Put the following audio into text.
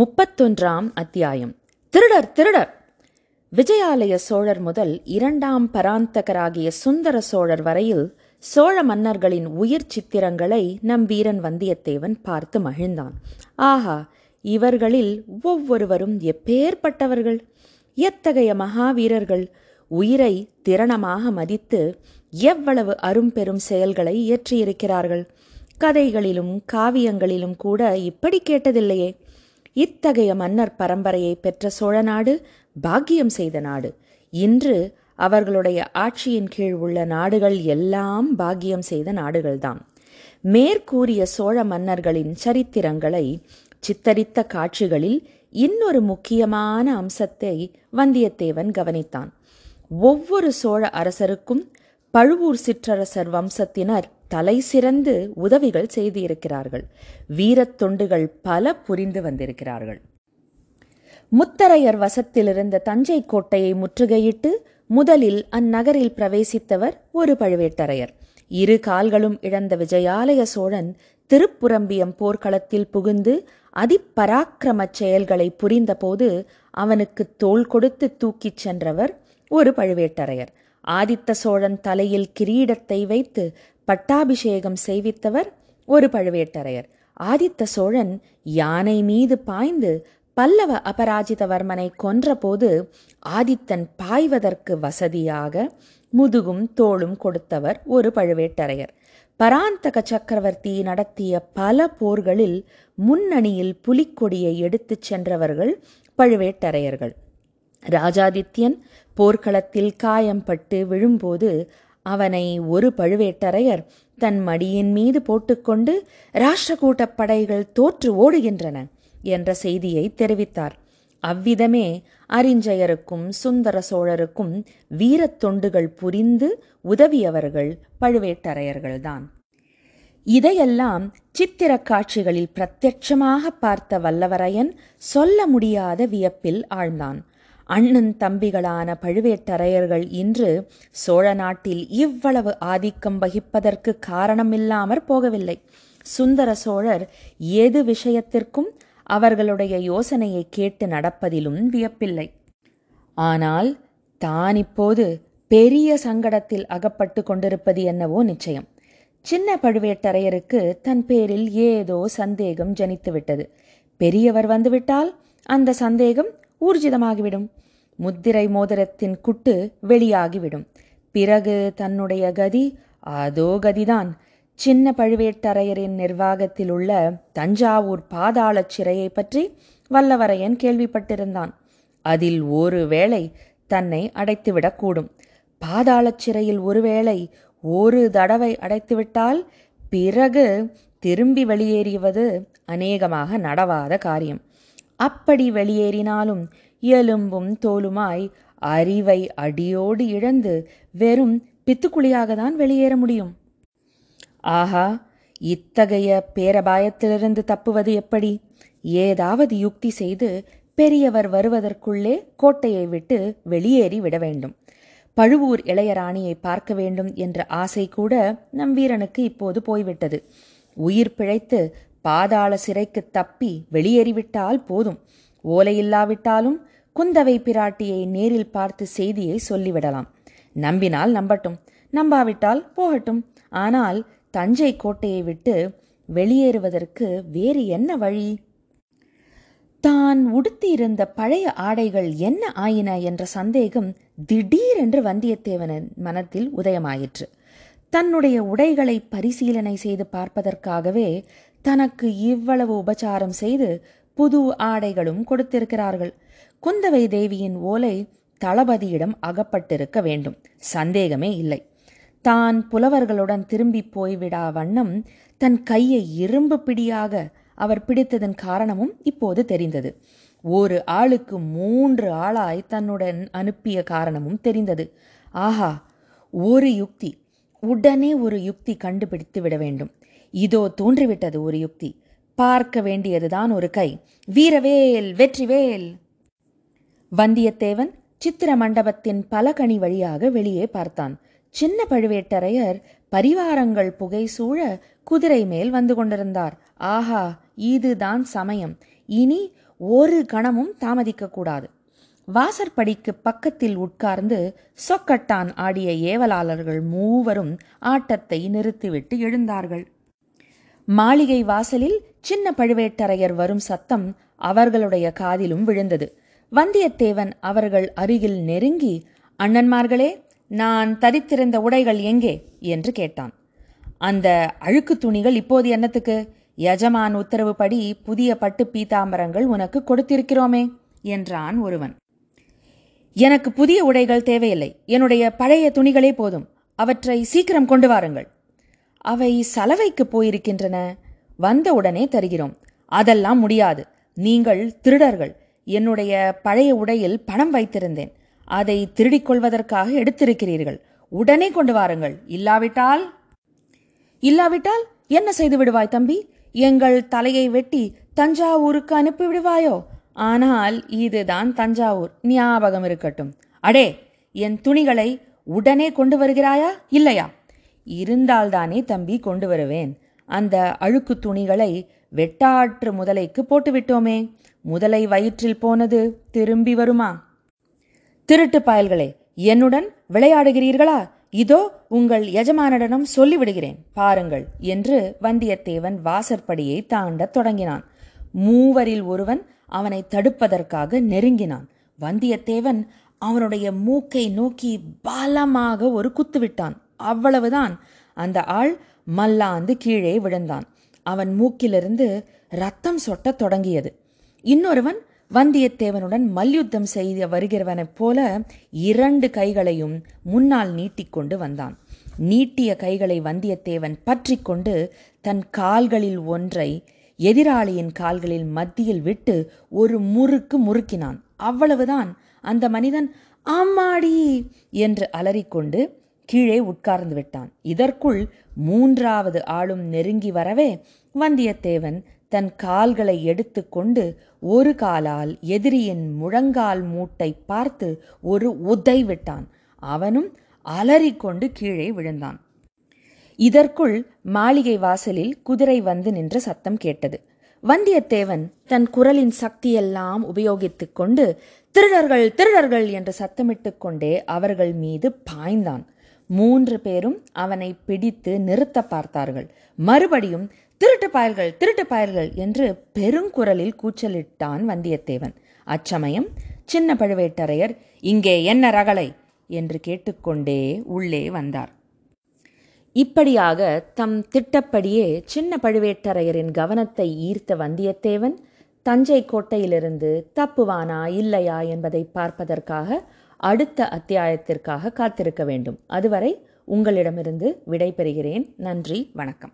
முப்பத்தொன்றாம் அத்தியாயம். திருடர் திருடர்! விஜயாலய சோழர் முதல் இரண்டாம் பராந்தகராகிய சுந்தர சோழர் வரையில் சோழ மன்னர்களின் உயிர் சித்திரங்களை நம் வீரன் வந்தியத்தேவன் பார்த்து மகிழ்ந்தான். ஆஹா இவர்களில் ஒவ்வொருவரும் எப்பேற்பட்டவர்கள்? எத்தகைய மகாவீரர்கள்? உயிரை திறனமாக மதித்து எவ்வளவு அரும்பெரும் செயல்களை இயற்றியிருக்கிறார்கள்? கதைகளிலும் காவியங்களிலும் கூட இப்படி கேட்டதில்லையே. இத்தகைய மன்னர் பரம்பரையை பெற்ற சோழ நாடு பாக்கியம் செய்த நாடு. இன்று அவர்களுடைய ஆட்சியின் கீழ் உள்ள நாடுகள் எல்லாம் பாக்கியம் செய்த நாடுகள்தான். மேற்கூறிய சோழ மன்னர்களின் சரித்திரங்களை சித்தரித்த காட்சிகளில் இன்னொரு முக்கியமான அம்சத்தை வந்தியத்தேவன் கவனித்தான். ஒவ்வொரு சோழ அரசருக்கும் பழுவூர் சிற்றரசர் வம்சத்தினர் தலை சிறந்து உதவிகள் செய்திருக்கிறார்கள். வீரத் தொண்டுகள் பல புரிந்து வந்திருக்கிறார்கள். முத்தரையர் வசத்திலிருந்த தஞ்சை கோட்டையை முற்றுகையிட்டு முதலில் அந்நகரில் பிரவேசித்தவர் ஒரு பழுவேட்டரையர். இரு கால்களும் இழந்த விஜயாலய சோழன் திருப்புரம்பியம் போர்க்களத்தில் புகுந்து அதிப்பராக்கிரமச் செயல்களை புரிந்தபோது அவனுக்கு தோள் கொடுத்து தூக்கிச் சென்றவர் ஒரு பழுவேட்டரையர். ஆதித்த சோழன் தலையில் கிரீடத்தை வைத்து பட்டாபிஷேகம் செய்வித்தவர் ஒரு பழுவேட்டரையர். ஆதித்த சோழன் யானை மீது பாய்ந்து பல்லவ அபராஜிதவர்மனை கொன்றபோது ஆதித்தன் பாய்வதற்கு வசதியாக முதுகும் தோளும் கொடுத்தவர் ஒரு பழுவேட்டரையர். பராந்தக சக்கரவர்த்தி நடத்திய பல போர்களில் முன்னணியில் புலிக்கொடியை எடுத்துச் சென்றவர்கள் பழுவேட்டரையர்கள். ராஜாதித்யன் போர்க்களத்தில் காயம்பட்டு விழும்போது அவனை ஒரு பழுவேட்டரையர் தன் மடியின் மீது போட்டுக்கொண்டு ராஷ்டிரகூட்டப் படைகள் தோற்று ஓடுகின்றன என்ற செய்தியை தெரிவித்தார். அவ்விதமே அரிஞ்சயருக்கும் சுந்தர சோழருக்கும் வீரத் தொண்டுகள் புரிந்து உதவியவர்கள் பழுவேட்டரையர்கள்தான். இதையெல்லாம் சித்திரக் காட்சிகளில் பிரத்யட்சமாக பார்த்த வல்லவரையன் சொல்ல முடியாத வியப்பில் ஆழ்ந்தான். அண்ணன் தம்பிகளான பழுவேட்டரையர்கள் இன்று சோழ நாட்டில் இவ்வளவு ஆதிக்கம் வகிப்பதற்கு காரணமில்லாமற் போகவில்லை. சுந்தர சோழர் எது விஷயத்திற்கும் அவர்களுடைய யோசனையை கேட்டு நடப்பதிலும் வியப்பில்லை. ஆனால் தான் இப்போது பெரிய சங்கடத்தில் அகப்பட்டு கொண்டிருப்பது என்னவோ நிச்சயம். சின்ன பழுவேட்டரையருக்கு தன் பேரில் ஏதோ சந்தேகம் ஜனித்துவிட்டது. பெரியவர் வந்துவிட்டால் அந்த சந்தேகம் ஊர்ஜிதமாகிவிடும். முத்திரை மோதிரத்தின் குட்டு வெளியாகிவிடும். பிறகு தன்னுடைய கதி அதோ கதிதான். சின்ன பழுவேட்டரையரின் நிர்வாகத்தில் உள்ள தஞ்சாவூர் பாதாளச் சிறையை பற்றி வல்லவரையன் கேள்விப்பட்டிருந்தான். அதில் ஒரு வேளை தன்னை அடைத்துவிடக்கூடும். பாதாளச் சிறையில் ஒருவேளை ஒரு தடவை அடைத்துவிட்டால் பிறகு திரும்பி வெளியேறியவது அநேகமாக நடவாத காரியம். அப்படி வெளியேறினாலும் எலும்பும் தோலுமாய் அறிவை அடியோடு இழந்து வெறும் பித்துக்குழியாகத்தான் வெளியேற முடியும். ஆஹா இத்தகைய பேரபாயத்திலிருந்து தப்புவது எப்படி? ஏதாவது யுக்தி செய்து பெரியவர் வருவதற்குள்ளே கோட்டையை விட்டு வெளியேறி விட வேண்டும். பழுவூர் இளையராணியை பார்க்க வேண்டும் என்ற ஆசை கூட நம் வீரனுக்கு இப்போது போய்விட்டது. உயிர் பிழைத்து பாதாள சிறைக்கு தப்பி வெளியேறிவிட்டால் போதும். ஓலையில்லாவிட்டாலும் குந்தவை பிராட்டியை நேரில் பார்த்து செய்தியை சொல்லிவிடலாம். நம்பினால் நம்பட்டும் நம்பாவிட்டால் போகட்டும். ஆனால் தஞ்சை கோட்டையை விட்டு வெளியேறுவதற்கு வேறு என்ன வழி? தான் உடுத்தியிருந்த பழைய ஆடைகள் என்ன ஆயின என்ற சந்தேகம் திடீரென்று வந்தியத்தேவனின் மனத்தில் உதயமாயிற்று. தன்னுடைய உடைகளை பரிசீலனை செய்து பார்ப்பதற்காகவே தனக்கு இவ்வளவு உபச்சாரம் செய்து புது ஆடைகளும் கொடுத்திருக்கிறார்கள். குந்தவை தேவியின் ஓலை தளபதியிடம் அகப்பட்டிருக்க வேண்டும். சந்தேகமே இல்லை. தான் புலவர்களுடன் திரும்பி போய்விடா வண்ணம் தன் கையை இரும்பு பிடியாக அவர் பிடித்ததன் காரணமும் இப்போது தெரிந்தது. ஒரு ஆளுக்கு மூன்று ஆளாய் தன்னுடன் அனுப்பிய காரணமும் தெரிந்தது. ஆஹா ஒரு யுக்தி. உடனே ஒரு யுக்தி கண்டுபிடித்து விட வேண்டும். இதோ தோன்றிவிட்டது ஒரு யுக்தி. பார்க்க வேண்டியதுதான் ஒரு கை. வீரவேல் வெற்றிவேல். வந்தியத்தேவன் சித்திர மண்டபத்தின் பலகணி வழியாக வெளியே பார்த்தான். சின்ன பழுவேட்டரையர் பரிவாரங்கள் புகை சூழ குதிரை மேல் வந்து கொண்டிருந்தார். ஆஹா இதுதான் சமயம். இனி ஒரு கணமும் தாமதிக்கக்கூடாது வாசற்படிக்கு பக்கத்தில் உட்கார்ந்து சொக்கட்டான் ஆடிய ஏவலாளர்கள் மூவரும் ஆட்டத்தை நிறுத்திவிட்டு எழுந்தார்கள். மாளிகை வாசலில் சின்ன பழுவேட்டரையர் வரும் சத்தம் அவர்களுடைய காதிலும் விழுந்தது. வந்தியத்தேவன் அவர்கள் அருகில் நெருங்கி அண்ணன்மார்களே நான் தரித்திருந்த உடைகள் எங்கே? என்று கேட்டான். அந்த அழுக்கு துணிகள் இப்போது என்னத்துக்கு? யஜமான் உத்தரவுப்படி புதிய பட்டு பீதாம்பரங்கள் உனக்கு கொடுத்திருக்கிறோமே என்றான் ஒருவன். எனக்கு புதிய உடைகள் தேவையில்லை. என்னுடைய பழைய துணிகளே போதும். அவற்றை சீக்கிரம் கொண்டு வாருங்கள். அவை சலவைக்கு போயிருக்கின்றன. வந்தவுடனே தருகிறோம். அதெல்லாம் முடியாது. நீங்கள் திருடர்கள். என்னுடைய பழைய உடையில் பணம் வைத்திருந்தேன். அதை திருடிக் கொள்வதற்காக எடுத்திருக்கிறீர்கள். உடனே கொண்டு வாருங்கள். இல்லாவிட்டால்? இல்லாவிட்டால் என்ன செய்து விடுவாய் தம்பி? எங்கள் தலையை வெட்டி தஞ்சாவூருக்கு அனுப்பி விடுவாயோ? ஆனால் இதுதான் தஞ்சாவூர். ஞாபகம் இருக்கட்டும். அடே என் துணிகளை உடனே கொண்டு வருகிறாயா? இல்லையா? இருந்தால்தானே தம்பி கொண்டு வருவேன். அந்த அழுக்கு துணிகளை வெட்டாற்று முதலைக்கு போட்டுவிட்டோமே முதலை வயிற்றில் போனது திரும்பி வருமா? திருட்டு பயல்களே என்னுடன் விளையாடுகிறீர்களா? இதோ உங்கள் எஜமானிடனும் சொல்லிவிடுகிறேன். பாருங்கள் என்று வந்தியத்தேவன் வாசற்படியை தாண்டத் தொடங்கினான். மூவரில் ஒருவன் அவனை தடுப்பதற்காக நெருங்கினான். வந்தியத்தேவன் அவனுடைய மூக்கை நோக்கி பலமாக ஒரு குத்துவிட்டான். அவ்வளவுதான். அந்த ஆள் மல்லாந்து கீழே விழுந்தான். அவன் மூக்கிலிருந்து ரத்தம் சொட்டத் தொடங்கியது. இன்னொருவன் வந்தியத்தேவனுடன் மல்யுத்தம் செய்ய வருகிறவனைப் போல இரண்டு கைகளையும் முன்னால் நீட்டிக்கொண்டு வந்தான். நீட்டிய கைகளை வந்தியத்தேவன் பற்றி கொண்டு தன் கால்களில் ஒன்றை எதிராளியின் கால்களில் மத்தியில் விட்டு ஒரு முறுக்கு முறுக்கினான். அவ்வளவுதான். அந்த மனிதன் அம்மாடி என்று அலறிக்கொண்டு கீழே உட்கார்ந்து விட்டான். இதற்குள் மூன்றாவது ஆளும் நெருங்கி வரவே வந்தியத்தேவன் தன் கால்களை எடுத்துக்கொண்டு ஒரு காலால் எதிரியின் முழங்கால் மூட்டை பார்த்து ஒரு உதை விட்டான். அவனும் அலறிக்கொண்டு கீழே விழுந்தான். இதற்குள் மாளிகை வாசலில் குதிரை வந்து நின்ற சத்தம் கேட்டது. வந்தியத்தேவன் தன் குரலின் சக்தியெல்லாம் உபயோகித்துக் கொண்டு திருடர்கள் திருடர்கள் என்று சத்தமிட்டுக் கொண்டே அவர்கள் மீது பாய்ந்தான். மூன்று பேரும் அவனை பிடித்து நிறுத்த பார்த்தார்கள். மறுபடியும் திருட்டு பாயல்கள் திருட்டு பாயல்கள் என்று பெருங்குரலில் கூச்சலிட்டான் வந்தியத்தேவன். அச்சமயம் சின்ன பழுவேட்டரையர் இங்கே என்ன ரகளை என்று கேட்டுக்கொண்டே உள்ளே வந்தார். இப்படியாக தம் திட்டப்படியே சின்ன பழுவேட்டரையரின் கவனத்தை ஈர்த்த வந்தியத்தேவன் தஞ்சை கோட்டையிலிருந்து தப்புவானா இல்லையா? என்பதை பார்ப்பதற்காக அடுத்த அத்தியாயத்திற்காக காத்திருக்க வேண்டும். அதுவரை உங்களிடமிருந்து விடை பெறுகிறேன் நன்றி. வணக்கம்.